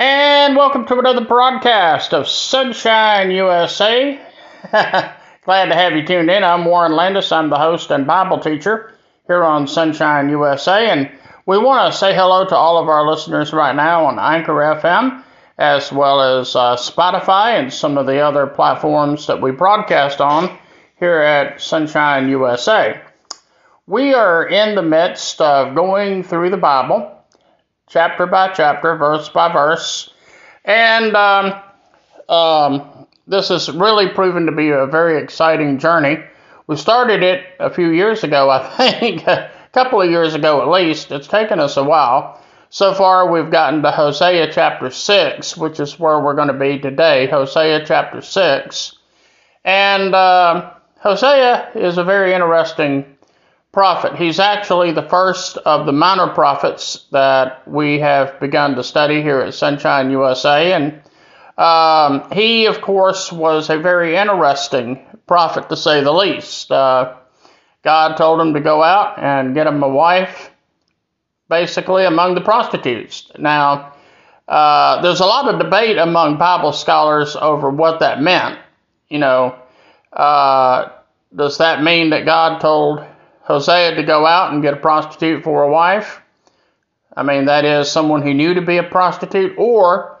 And welcome to another broadcast of Sonshine USA. Glad to have you tuned in. I'm Warren Landis. I'm the host and Bible teacher here on Sonshine USA. And we want to say hello to all of our listeners right now on Anchor FM, as well as uh, Spotify and some of the other platforms that we broadcast on here at Sonshine USA. We are in the midst of going through the Bible chapter by chapter, verse by verse. And um, um, this has really proven to be a very exciting journey. We started it a few years ago, I think, a couple of years ago at least. It's taken us a while. So far, we've gotten to Hosea chapter 6, which is where we're going to be today. Hosea chapter 6. And uh, Hosea is a very interesting prophet. He's actually the first of the minor prophets that we have begun to study here at Sonshine USA. And um, he, of course, was a very interesting prophet to say the least. Uh, God told him to go out and get him a wife, basically among the prostitutes. Now, uh, there's a lot of debate among Bible scholars over what that meant. You know, uh, does that mean that God told Hosea to go out and get a prostitute for a wife? I mean, that is someone he knew to be a prostitute, or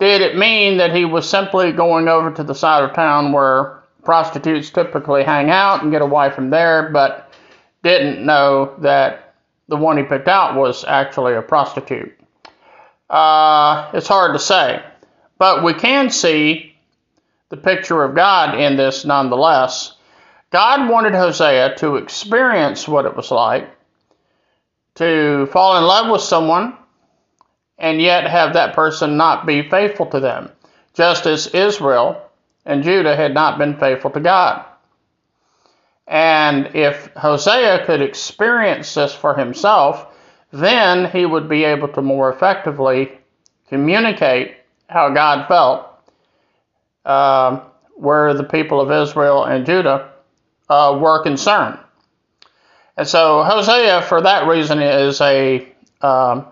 did it mean that he was simply going over to the side of town where prostitutes typically hang out and get a wife from there, but didn't know that the one he picked out was actually a prostitute? Uh, it's hard to say, but we can see the picture of God in this nonetheless. God wanted Hosea to experience what it was like to fall in love with someone and yet have that person not be faithful to them, just as Israel and Judah had not been faithful to God. And if Hosea could experience this for himself, then he would be able to more effectively communicate how God felt uh, where the people of Israel and Judah uh, were concerned. And so Hosea, for that reason, is a um,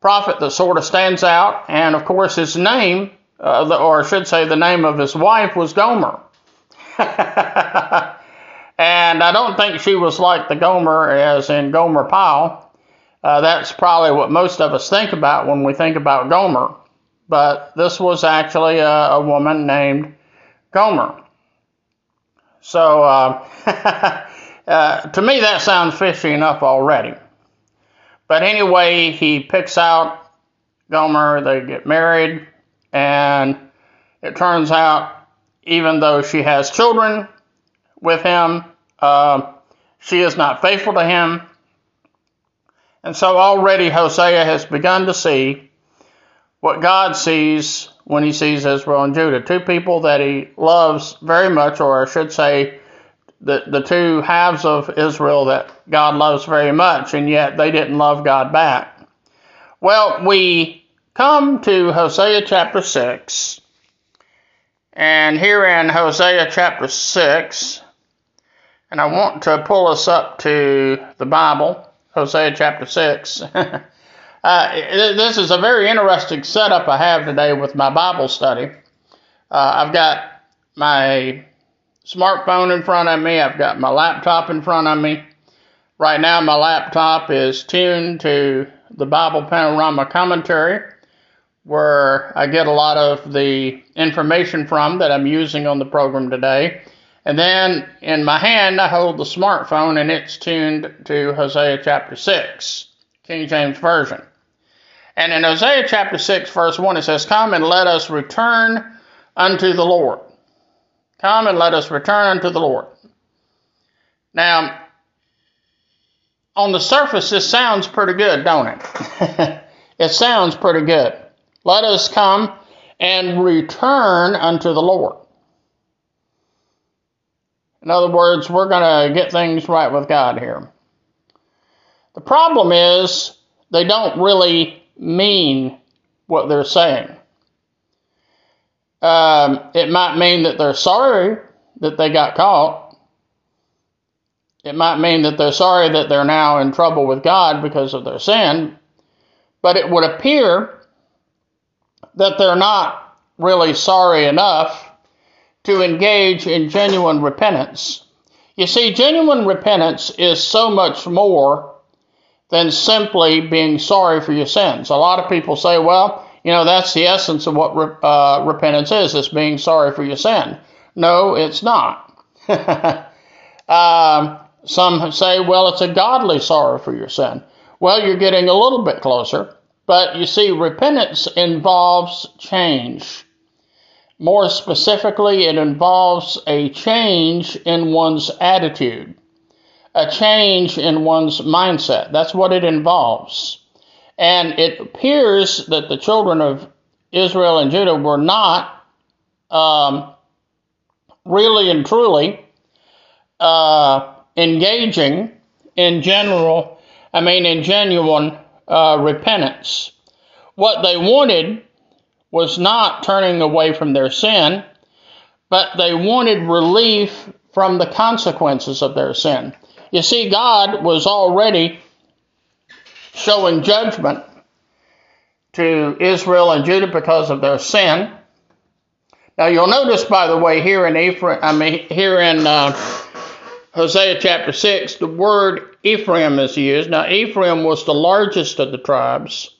prophet that sort of stands out. And of course, his name, uh, or I should say, the name of his wife was Gomer. and I don't think she was like the Gomer as in Gomer Pyle. Uh, that's probably what most of us think about when we think about Gomer. But this was actually a, a woman named Gomer. So uh, uh, to me, that sounds fishy enough already. But anyway, he picks out Gomer, they get married, and it turns out, even though she has children with him, uh, she is not faithful to him. And so already Hosea has begun to see what God sees when he sees Israel and Judah. Two people that he loves very much, or I should say, the, the two halves of Israel that God loves very much, and yet they didn't love God back. Well, we come to Hosea chapter 6, and here in Hosea chapter 6, and I want to pull us up to the Bible, Hosea chapter 6. Uh, this is a very interesting setup I have today with my Bible study. Uh, I've got my smartphone in front of me, I've got my laptop in front of me. Right now, my laptop is tuned to the Bible Panorama Commentary, where I get a lot of the information from that I'm using on the program today. And then in my hand, I hold the smartphone and it's tuned to Hosea chapter 6, King James Version. And in Isaiah chapter 6, verse 1, it says, Come and let us return unto the Lord. Come and let us return unto the Lord. Now, on the surface, this sounds pretty good, don't it? it sounds pretty good. Let us come and return unto the Lord. In other words, we're going to get things right with God here. The problem is they don't really mean what they're saying. Um, it might mean that they're sorry that they got caught. It might mean that they're sorry that they're now in trouble with God because of their sin. But it would appear that they're not really sorry enough to engage in genuine repentance. You see, genuine repentance is so much more than simply being sorry for your sins. A lot of people say, well, you know, that's the essence of what re- uh, repentance is, is being sorry for your sin. No, it's not. um, some say, well, it's a godly sorrow for your sin. Well, you're getting a little bit closer. But you see, repentance involves change. More specifically, it involves a change in one's attitude, a change in one's mindset. That's what it involves. And it appears that the children of Israel and Judah were not um, really and truly uh, engaging in general, I mean, in genuine uh, repentance. What they wanted was not turning away from their sin, but they wanted relief from the consequences of their sin. You see, God was already showing judgment to Israel and Judah because of their sin. Now you'll notice, by the way, here in Ephraim, I mean here in uh, Hosea chapter six, the word Ephraim is used. Now Ephraim was the largest of the tribes,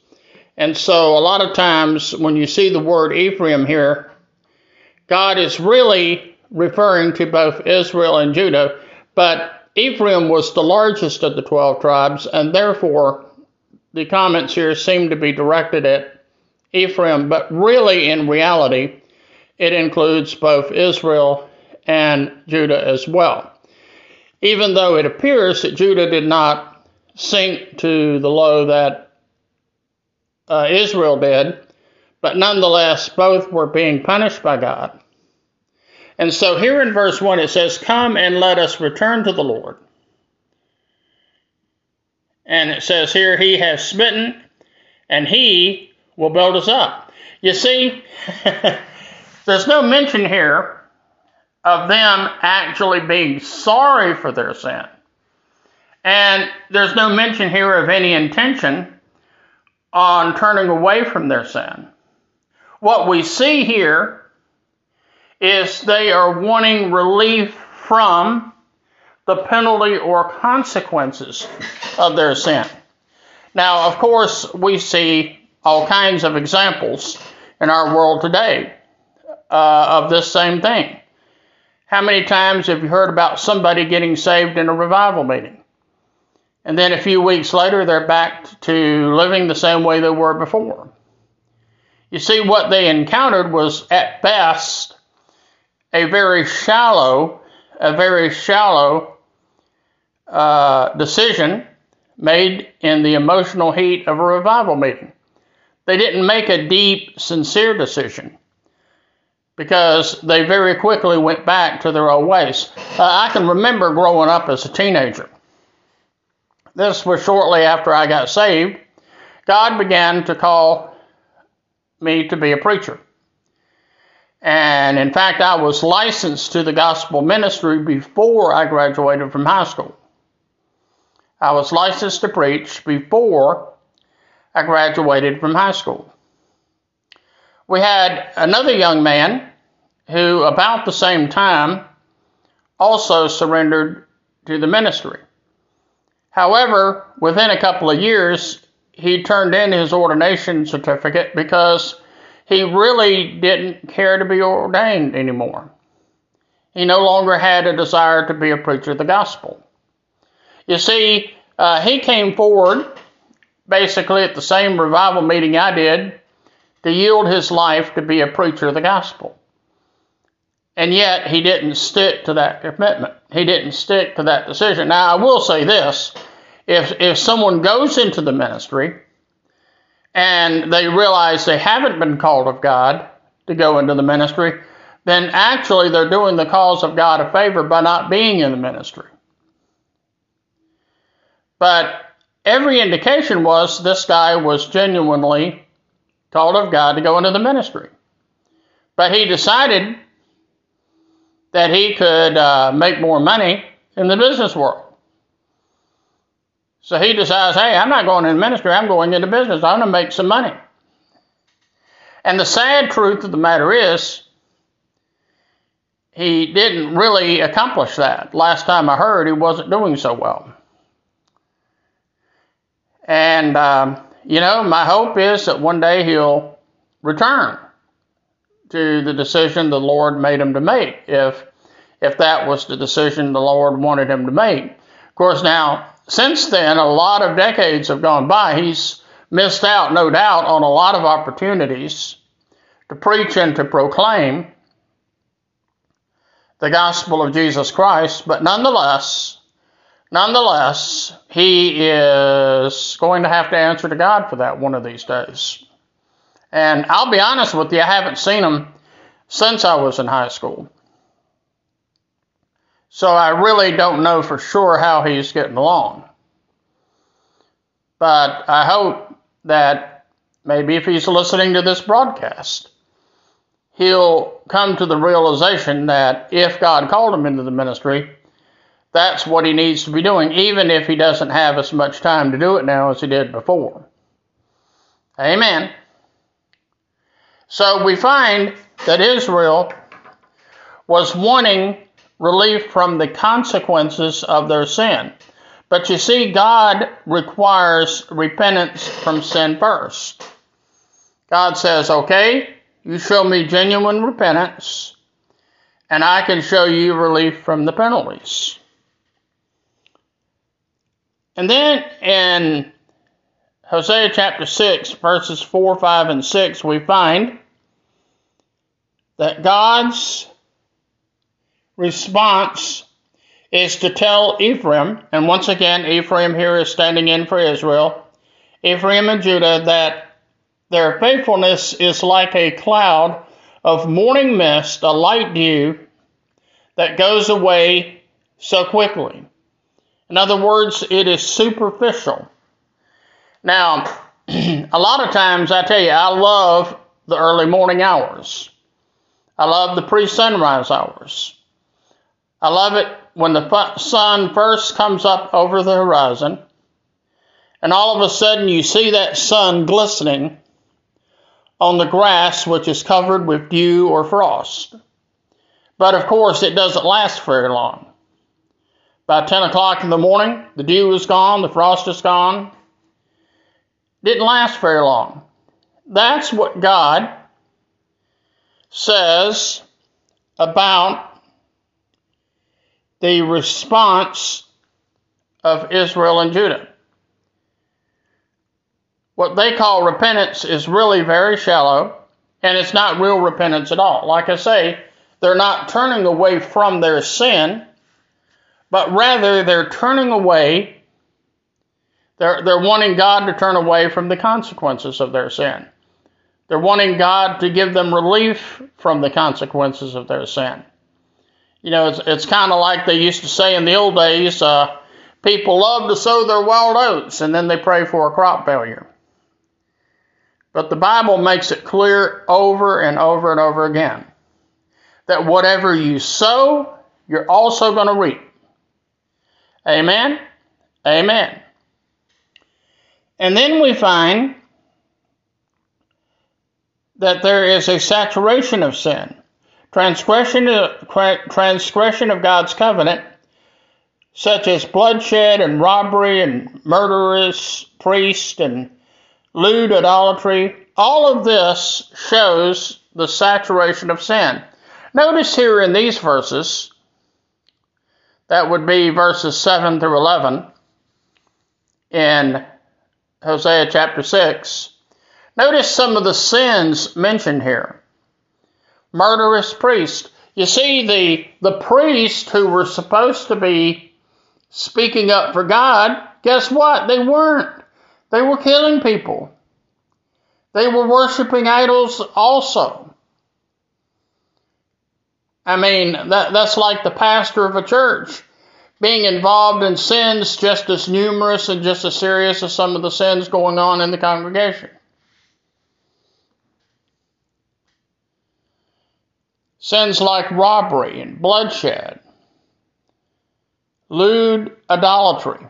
and so a lot of times when you see the word Ephraim here, God is really referring to both Israel and Judah, but Ephraim was the largest of the 12 tribes, and therefore the comments here seem to be directed at Ephraim, but really in reality, it includes both Israel and Judah as well. Even though it appears that Judah did not sink to the low that uh, Israel did, but nonetheless, both were being punished by God. And so here in verse 1 it says, Come and let us return to the Lord. And it says here, He has smitten, and He will build us up. You see, There's no mention here of them actually being sorry for their sin. And there's no mention here of any intention on turning away from their sin. What we see here is they are wanting relief from the penalty or consequences of their sin. Now, of course, we see all kinds of examples in our world today uh, of this same thing. How many times have you heard about somebody getting saved in a revival meeting? And then a few weeks later, they're back to living the same way they were before. You see, what they encountered was at best a very shallow, a very shallow uh, decision made in the emotional heat of a revival meeting. They didn't make a deep, sincere decision because they very quickly went back to their old ways. Uh, I can remember growing up as a teenager. This was shortly after I got saved. God began to call me to be a preacher. And in fact, I was licensed to the gospel ministry before I graduated from high school. I was licensed to preach before I graduated from high school we had another young man who, about the same time, also surrendered to the ministry. However, within a couple of years, he turned in his ordination certificate because he really didn't care to be ordained anymore. He no longer had a desire to be a preacher of the gospel. You see, uh, he came forward basically at the same revival meeting I did to yield his life to be a preacher of the gospel. And yet he didn't stick to that commitment. He didn't stick to that decision. Now I will say this. If if someone goes into the ministry and they realize they haven't been called of God to go into the ministry, then actually they're doing the cause of God a favor by not being in the ministry. But every indication was this guy was genuinely called of God to go into the ministry. But he decided that he could uh, make more money in the business world. So he decides, hey, I'm not going into ministry, I'm going into business. I'm going to make some money. And the sad truth of the matter is, he didn't really accomplish that. Last time I heard, he wasn't doing so well. And, um, you know, my hope is that one day he'll return to the decision the Lord made him to make, if, if that was the decision the Lord wanted him to make. Of course, now, since then, a lot of decades have gone by. He's missed out, no doubt, on a lot of opportunities to preach and to proclaim the gospel of Jesus Christ, but nonetheless, nonetheless, he is going to have to answer to God for that one of these days. And I'll be honest with you, I haven't seen him since I was in high school. So I really don't know for sure how he's getting along. But I hope that maybe if he's listening to this broadcast, he'll come to the realization that if God called him into the ministry, that's what he needs to be doing, even if he doesn't have as much time to do it now as he did before. Amen. So we find that Israel was wanting relief from the consequences of their sin. But you see, God requires repentance from sin first. God says, okay, you show me genuine repentance, and I can show you relief from the penalties. And then in Hosea chapter 6, verses 4, 5, and 6, we find that God's response is to tell Ephraim, and once again, Ephraim here is standing in for Israel, Ephraim and Judah, that their faithfulness is like a cloud of morning mist, a light dew that goes away so quickly. In other words, it is superficial. Now, a lot of times I tell you, I love the early morning hours. I love the pre sunrise hours. I love it when the sun first comes up over the horizon, and all of a sudden you see that sun glistening on the grass which is covered with dew or frost. But of course, it doesn't last very long. By 10 o'clock in the morning, the dew is gone, the frost is gone. Didn't last very long. That's what God says about the response of Israel and Judah. What they call repentance is really very shallow, and it's not real repentance at all. Like I say, they're not turning away from their sin, but rather they're turning away, they're, they're wanting God to turn away from the consequences of their sin. They're wanting God to give them relief from the consequences of their sin. You know, it's, it's kind of like they used to say in the old days uh, people love to sow their wild oats and then they pray for a crop failure. But the Bible makes it clear over and over and over again that whatever you sow, you're also going to reap. Amen? Amen. And then we find that there is a saturation of sin, transgression of, transgression of God's covenant, such as bloodshed and robbery and murderous priest and lewd idolatry. All of this shows the saturation of sin. Notice here in these verses, that would be verses 7 through 11 in Hosea chapter 6. Notice some of the sins mentioned here. Murderous priest. You see, the, the priests who were supposed to be speaking up for God, guess what? They weren't. They were killing people. They were worshiping idols also. I mean, that, that's like the pastor of a church being involved in sins just as numerous and just as serious as some of the sins going on in the congregation. Sins like robbery and bloodshed, lewd idolatry.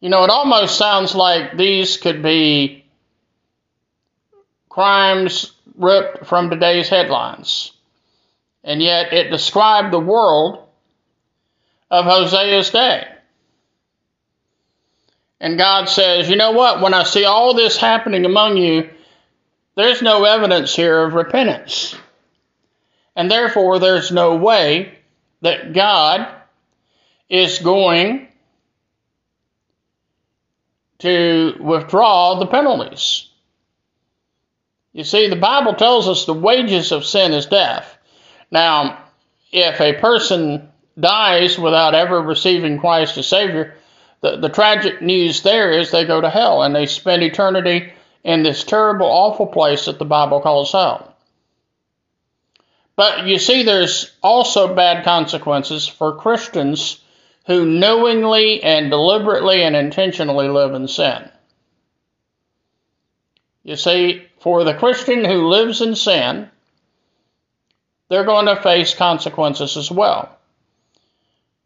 You know, it almost sounds like these could be crimes ripped from today's headlines. And yet it described the world of Hosea's day. And God says, you know what? When I see all this happening among you, there's no evidence here of repentance. And therefore, there's no way that God is going to withdraw the penalties. You see, the Bible tells us the wages of sin is death. Now, if a person dies without ever receiving Christ as Savior, the, the tragic news there is they go to hell and they spend eternity in this terrible, awful place that the Bible calls hell. But you see, there's also bad consequences for Christians who knowingly and deliberately and intentionally live in sin. You see, for the Christian who lives in sin, they're going to face consequences as well.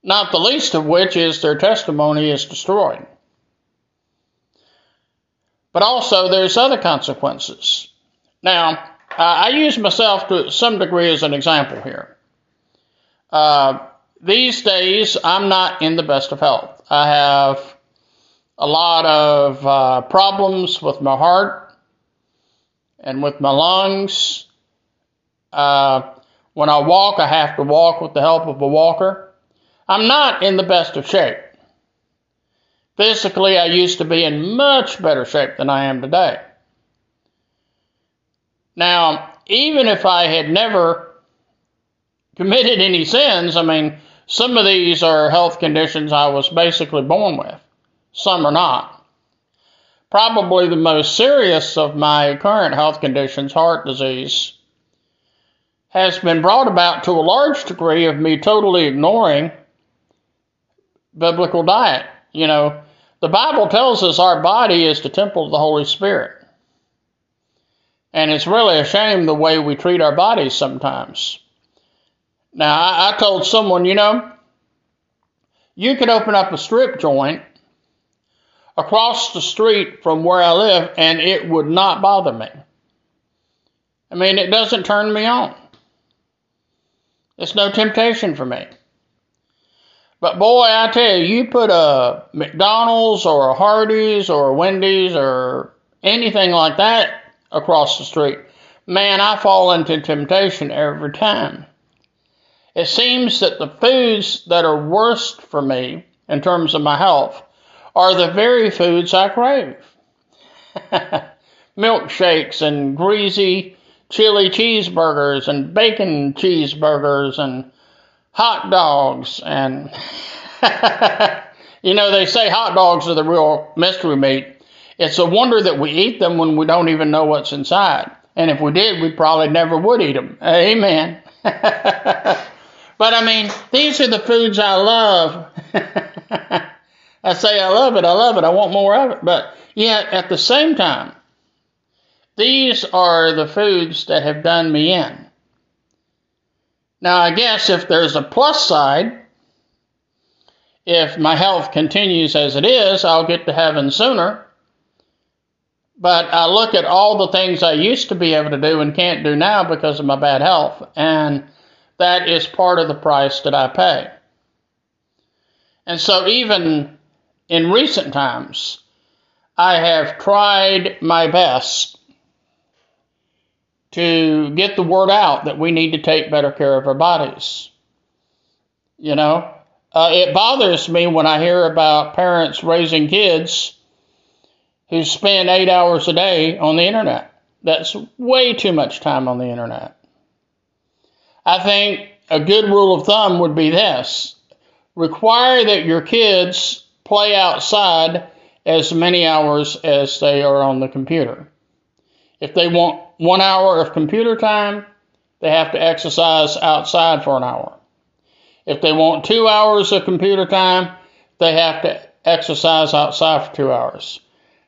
Not the least of which is their testimony is destroyed. But also, there's other consequences. Now, I use myself to some degree as an example here. Uh, these days, I'm not in the best of health. I have a lot of uh, problems with my heart and with my lungs. Uh, when I walk, I have to walk with the help of a walker. I'm not in the best of shape. Physically, I used to be in much better shape than I am today. Now, even if I had never committed any sins, I mean, some of these are health conditions I was basically born with, some are not. Probably the most serious of my current health conditions, heart disease, has been brought about to a large degree of me totally ignoring biblical diet. You know, the Bible tells us our body is the temple of the Holy Spirit. And it's really a shame the way we treat our bodies sometimes. Now, I, I told someone, you know, you could open up a strip joint across the street from where I live and it would not bother me. I mean, it doesn't turn me on. It's no temptation for me. But boy, I tell you, you put a McDonald's or a Hardee's or a Wendy's or anything like that across the street, man, I fall into temptation every time. It seems that the foods that are worst for me in terms of my health are the very foods I crave. Milkshakes and greasy chili cheeseburgers and bacon cheeseburgers and hot dogs and you know they say hot dogs are the real mystery meat. It's a wonder that we eat them when we don't even know what's inside. And if we did, we probably never would eat them. Amen. But I mean, these are the foods I love. I say I love it, I love it, I want more of it. But yet, at the same time, these are the foods that have done me in. Now, I guess if there's a plus side, if my health continues as it is, I'll get to heaven sooner. But I look at all the things I used to be able to do and can't do now because of my bad health, and that is part of the price that I pay. And so, even in recent times, I have tried my best to get the word out that we need to take better care of our bodies. You know, uh, it bothers me when I hear about parents raising kids who spend eight hours a day on the internet. That's way too much time on the internet. I think a good rule of thumb would be this require that your kids play outside as many hours as they are on the computer. If they want one hour of computer time, they have to exercise outside for an hour. If they want two hours of computer time, they have to exercise outside for two hours.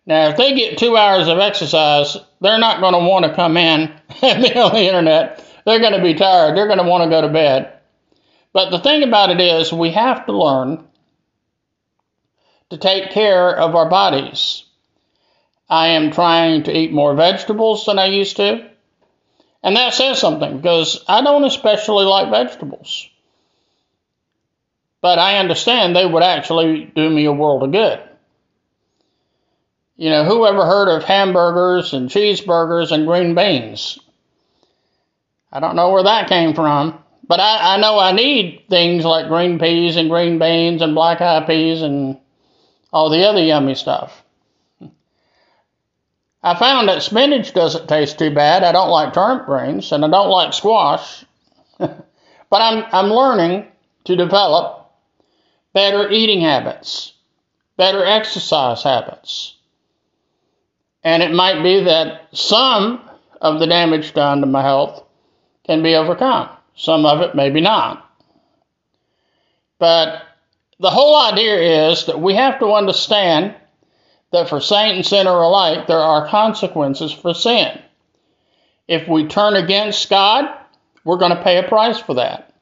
Now, if they get two hours of exercise, they're not going to want to come in and be on the internet they're going to be tired. They're going to want to go to bed. But the thing about it is, we have to learn to take care of our bodies. I am trying to eat more vegetables than I used to. And that says something because I don't especially like vegetables. But I understand they would actually do me a world of good. You know, who ever heard of hamburgers and cheeseburgers and green beans? I don't know where that came from. But I, I know I need things like green peas and green beans and black eyed peas and all the other yummy stuff. I found that spinach doesn't taste too bad. I don't like turnip greens and I don't like squash. but I'm, I'm learning to develop better eating habits, better exercise habits. And it might be that some of the damage done to my health can be overcome. Some of it maybe not. But the whole idea is that we have to understand that for saint and sinner alike, there are consequences for sin. If we turn against God, we're going to pay a price for that.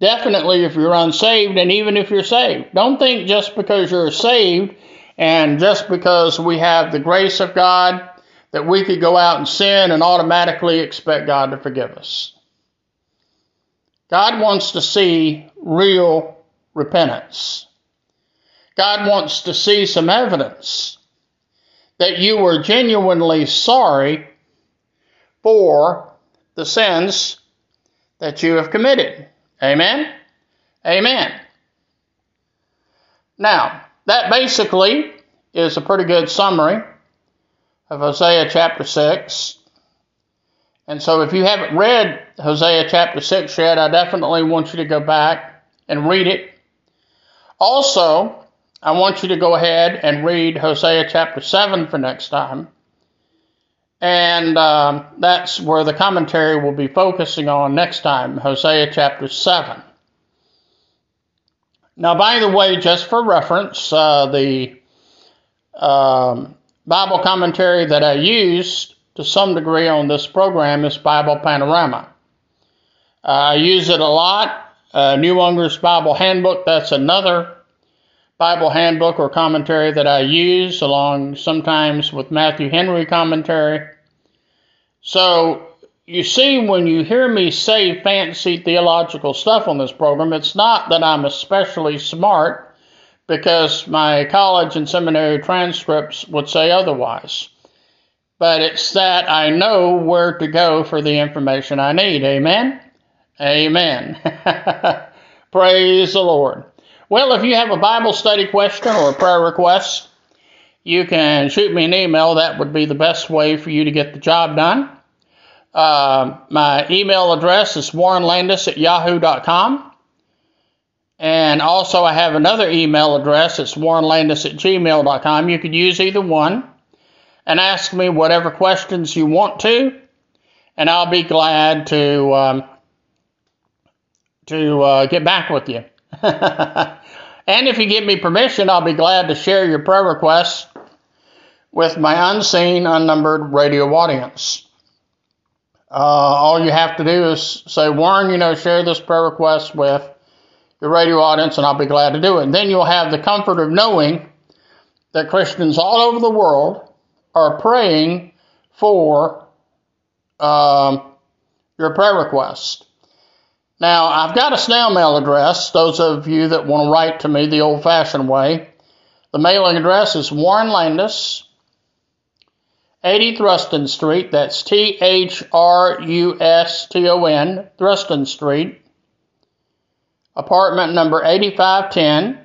Definitely if you're unsaved, and even if you're saved. Don't think just because you're saved and just because we have the grace of God that we could go out and sin and automatically expect God to forgive us. God wants to see real repentance. God wants to see some evidence that you were genuinely sorry for the sins that you have committed. Amen? Amen. Now, that basically is a pretty good summary of Hosea chapter 6. And so, if you haven't read Hosea chapter 6 yet, I definitely want you to go back and read it. Also, I want you to go ahead and read Hosea chapter 7 for next time. And um, that's where the commentary will be focusing on next time, Hosea chapter 7. Now, by the way, just for reference, uh, the um, Bible commentary that I used to some degree on this program is Bible Panorama. Uh, I use it a lot. Uh, New Unger's Bible Handbook, that's another Bible handbook or commentary that I use, along sometimes with Matthew Henry commentary. So, you see, when you hear me say fancy theological stuff on this program, it's not that I'm especially smart because my college and seminary transcripts would say otherwise. But it's that I know where to go for the information I need. Amen? Amen. Praise the Lord. Well, if you have a Bible study question or a prayer request, you can shoot me an email. That would be the best way for you to get the job done. Uh, my email address is warrenlandis at yahoo.com. And also, I have another email address. It's warrenlandis at gmail.com. You could use either one and ask me whatever questions you want to, and I'll be glad to um, to uh, get back with you. and if you give me permission, I'll be glad to share your prayer requests with my unseen, unnumbered radio audience. Uh, all you have to do is say, Warren, you know, share this prayer request with your radio audience, and I'll be glad to do it. And then you'll have the comfort of knowing that Christians all over the world are praying for um, your prayer request. Now, I've got a snail mail address, those of you that want to write to me the old fashioned way. The mailing address is Warren Landis, 80 Thruston Street. That's T H R U S T O N, Thruston Street. Apartment number 8510,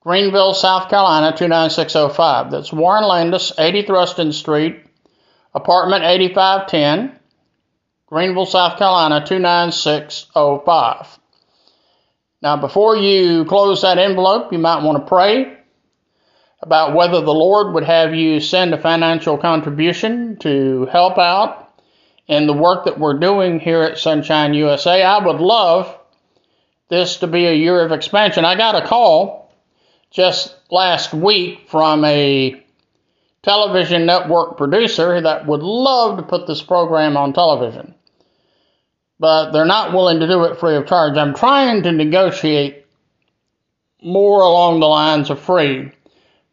Greenville, South Carolina 29605. That's Warren Landis, 80 Thruston Street, apartment 8510. Greenville, South Carolina 29605. Now, before you close that envelope, you might want to pray about whether the Lord would have you send a financial contribution to help out in the work that we're doing here at Sonshine USA. I would love this to be a year of expansion. I got a call just last week from a television network producer that would love to put this program on television but they're not willing to do it free of charge. I'm trying to negotiate more along the lines of free,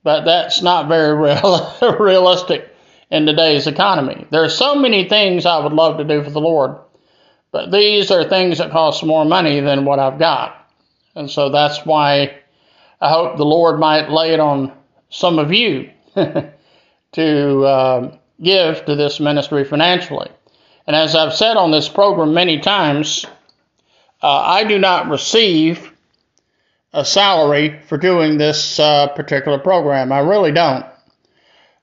but that's not very real, realistic in today's economy. There are so many things I would love to do for the Lord, but these are things that cost more money than what I've got. And so that's why I hope the Lord might lay it on some of you to uh, give to this ministry financially. And as I've said on this program many times, uh, I do not receive a salary for doing this uh, particular program. I really don't.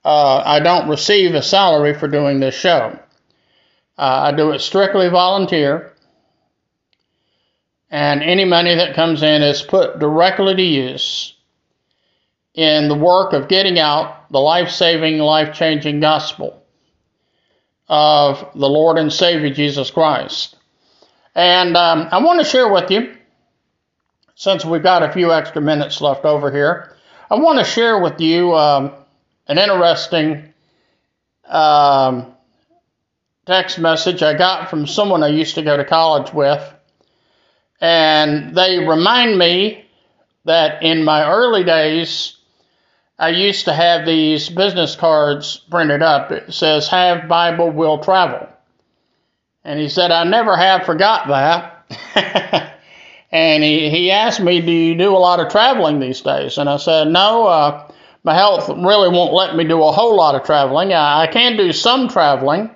Uh, I don't receive a salary for doing this show. Uh, I do it strictly volunteer, and any money that comes in is put directly to use in the work of getting out the life saving, life changing gospel of the Lord and Savior Jesus Christ. And um, I want to share with you, since we've got a few extra minutes left over here, I want to share with you um, an interesting um, text message I got from someone I used to go to college with. And they remind me that in my early days, I used to have these business cards printed up. It says, Have Bible, will travel. And he said, I never have forgot that. and he, he asked me, Do you do a lot of traveling these days? And I said, No, uh, my health really won't let me do a whole lot of traveling. I, I can do some traveling.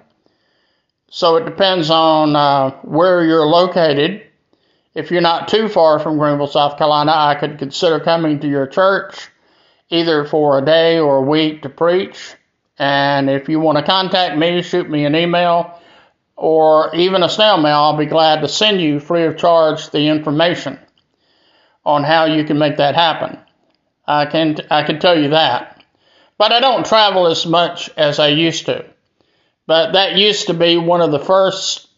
So it depends on uh, where you're located. If you're not too far from Greenville, South Carolina, I could consider coming to your church either for a day or a week to preach. And if you want to contact me, shoot me an email or even a snail mail. I'll be glad to send you free of charge the information on how you can make that happen. I can I can tell you that. But I don't travel as much as I used to. But that used to be one of the first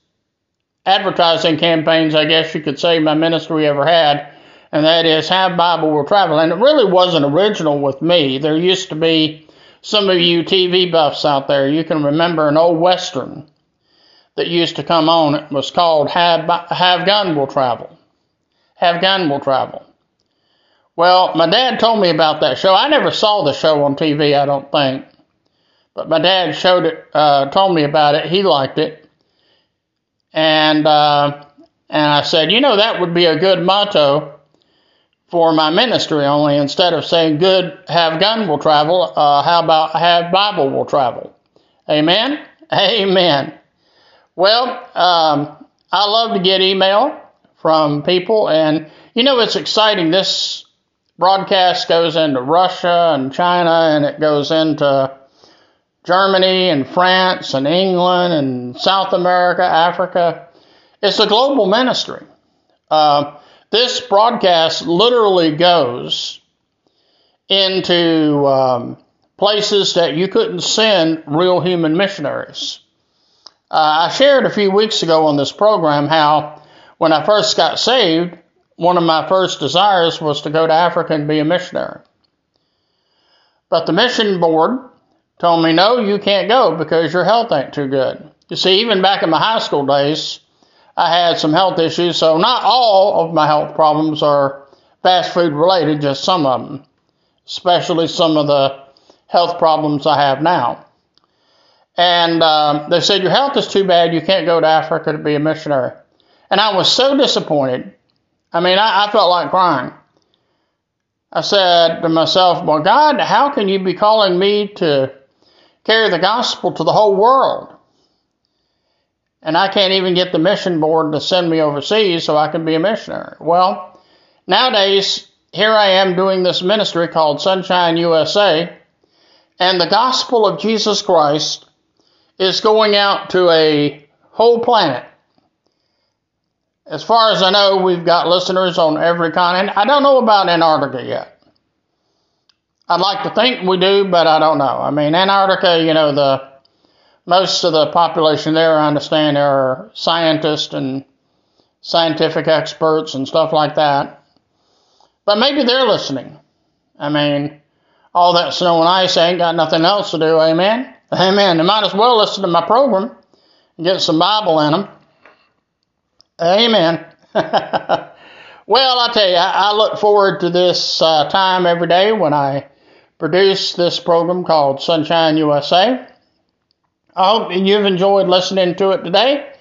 advertising campaigns, I guess you could say, my ministry ever had and that is Have Bible Will Travel. And it really wasn't original with me. There used to be some of you TV buffs out there, you can remember an old Western that used to come on. It was called Have, Have Gun Will Travel. Have Gun Will Travel. Well, my dad told me about that show. I never saw the show on TV, I don't think. But my dad showed it, uh, told me about it. He liked it. And, uh, and I said, you know, that would be a good motto for my ministry only instead of saying good have gun will travel uh, how about have bible will travel amen amen well um, i love to get email from people and you know it's exciting. This broadcast goes into russia and china and it goes into germany and france and england and south america africa. It's a global ministry. Uh, this broadcast literally goes into um, places that you couldn't send real human missionaries. Uh, I shared a few weeks ago on this program how when I first got saved, one of my first desires was to go to Africa and be a missionary. But the mission board told me, no, you can't go because your health ain't too good. You see, even back in my high school days, I had some health issues, so not all of my health problems are fast food related, just some of them, especially some of the health problems I have now. And um, they said, Your health is too bad, you can't go to Africa to be a missionary. And I was so disappointed. I mean, I, I felt like crying. I said to myself, Well, God, how can you be calling me to carry the gospel to the whole world? and I can't even get the mission board to send me overseas so I can be a missionary. Well, nowadays, here I am doing this ministry called Sonshine USA, and the gospel of Jesus Christ is going out to a whole planet. As far as I know, we've got listeners on every continent. I don't know about Antarctica yet. I'd like to think we do, but I don't know. I mean, Antarctica, you know, the most of the population there, I understand, are scientists and scientific experts and stuff like that. But maybe they're listening. I mean, all that snow and ice ain't got nothing else to do, amen? Amen. They might as well listen to my program and get some Bible in them. Amen. well, I tell you, I, look forward to this uh, time every day when I produce this program called Sonshine USA. I hope you've enjoyed listening to it today.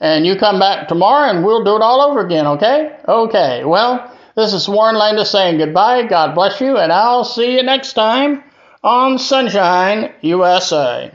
And you come back tomorrow and we'll do it all over again, okay? Okay. Well, this is Warren Landis saying goodbye. God bless you, and I'll see you next time on Sonshine USA.